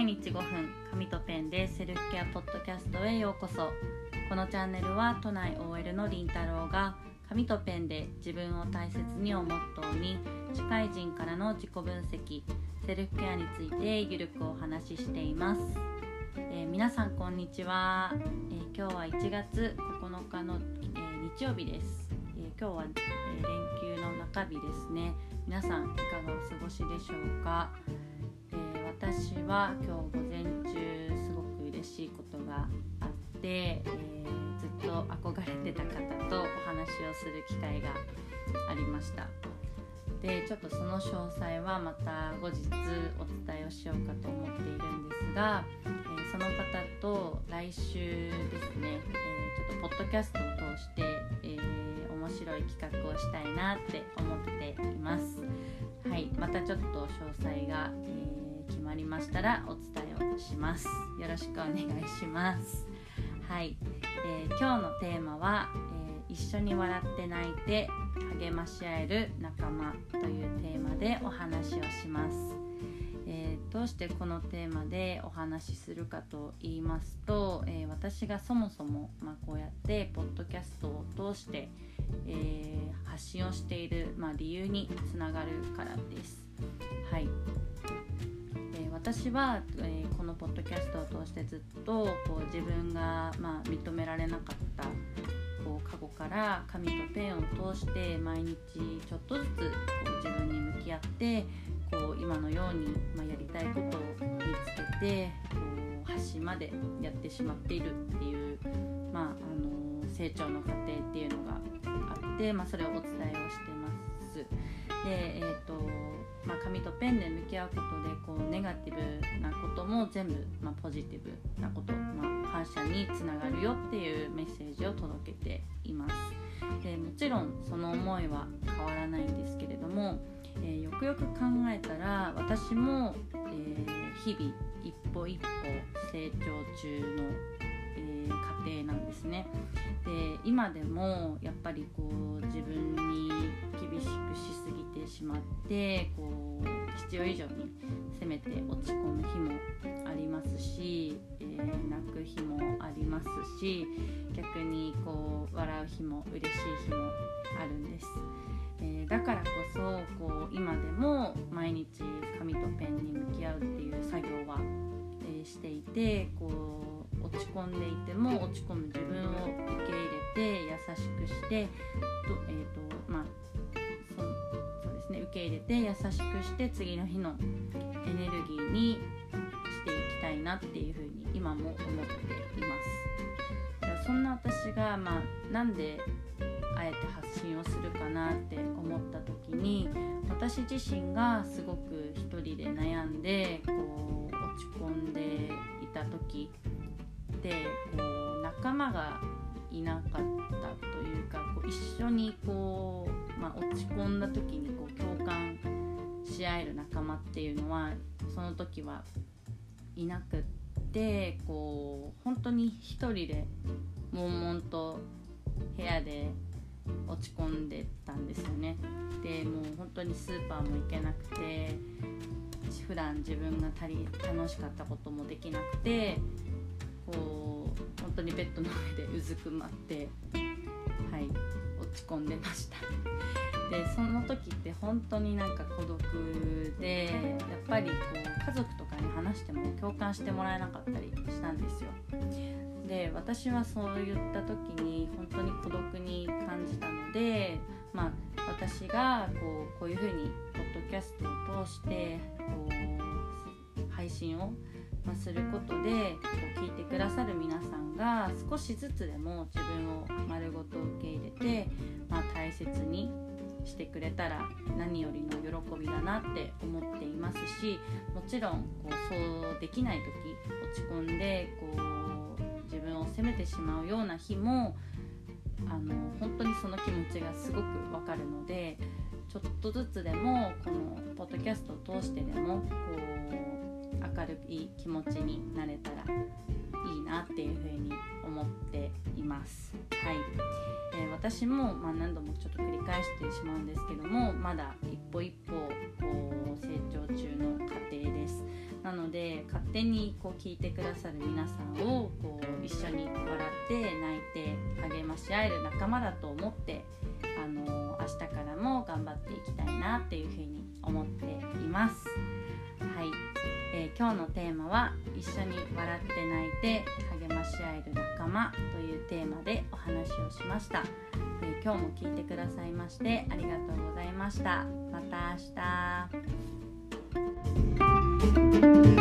毎日5分紙とペンでセルフケアポッドキャストへようこそ。このチャンネルは都内 OL のりんたろうが紙とペンで自分を大切にをモットーに社会人からの自己分析セルフケアについてゆるくお話ししています、えー、皆さんこんにちは、えー、今日は1月9日の、えー、日曜日です、え今日は、え連休の中日ですね。皆さんいかがお過ごしでしょうか、私は今日午前中すごく嬉しいことがあって、えずっと憧れてた方とお話をする機会がありましたでちょっとその詳細はまた後日お伝えをしようかと思っているんですが、えー、その方と来週ですね、えー、ちょっとポッドキャストを通して、えー、面白い企画をしたいなって思っています。はい、またちょっと詳細が、え決まりましたらお伝えをします。よろしくお願いします。はい、えー今日のテーマは、え一緒に笑って泣いて励まし合える仲間というテーマでお話をします、えー、どうしてこのテーマでお話しするかと言いますと、えー、私がそもそも、まあ、こうやってポッドキャストを通して、えー、発信をしている、まあ、理由につながるからですはい私は、えー、このポッドキャストを通してずっとこう自分が、まあ、認められなかったこう過去から紙とペンを通して毎日ちょっとずつこう自分に向き合ってこう今のように、まあ、やりたいことを見つけてこう端までやってしまっているっていう、まあ、あの成長の過程っていうのがあって、まあ、それをお伝えをしてます。でえーとまあ、紙とペンで向き合うことでこうネガティブなことも全部、まあ、ポジティブなこと、まあ、感謝につながるよっていうメッセージを届けています。でもちろんその思いは変わらないんですけれども、えー、よくよく考えたら私も、えー、日々一歩一歩成長中の、えー、過程なんですね。で今でもやっぱりこう自分に厳しくしすぎてしまってこう必要以上に責めて落ち込む日もありますし、えー、泣く日もありますし逆にこう笑う日も嬉しい日もあるんです、えー、だからこそこう今でも毎日紙とペンに向き合うっていう作業は、えー、していてこち込んでいても落ち込む自分を受け入れて優しくしてと,、えーとまあ、ね、受け入れて優しくして次の日のエネルギーにしていきたいなっていうふうに今も思っています。そんな私が、まあ、なんであえて発信をするかなって思った時に私自身がすごく一人で悩んでこう落ち込んでいた時でこう仲間がいなかったというかこう一緒にこう、まあ、落ち込んだ時にこう共感し合える仲間っていうのはその時はいなくってこう本当に一人で悶々と部屋で落ち込んでたんですよね。でもう本当にスーパーも行けなくて普段自分が足り楽しかったこともできなくてう本当にベッドの上でうずくまってはい落ち込んでました。でその時って本当になんか孤独でやっぱりこう家族とかに話しても共感してもらえなかったりしたんですよ。で私はそういった時に本当に孤独に感じたのでまあ私がこうこういうふうにポッドキャストを通してこう配信をすることでこう聞いてくださる皆が少しずつでも自分を丸ごと受け入れて、まあ、大切にしてくれたら何よりの喜びだなって思っていますしもちろんこうそうできない時落ち込んでこう自分を責めてしまうような日もあの本当にその気持ちがすごくわかるのでちょっとずつでもこのポッドキャストを通してでもこう明るい気持ちになれたらいいなっていうふうに思っています。はいえー、私も、まあ、何度もちょっと繰り返してしまうんですけどもまだ一歩一歩こう成長中の過程です。なので勝手にこう聞いてくださる皆さんをこう一緒に笑って泣いて励まし合える仲間だと思ってあの明日からも頑張っていきたいなっていうふうに思っています。今日のテーマは「一緒に笑って泣いて励まし合える仲間」というテーマでお話をしました。えー、今日も聞いてくださいましてありがとうございました。また明日。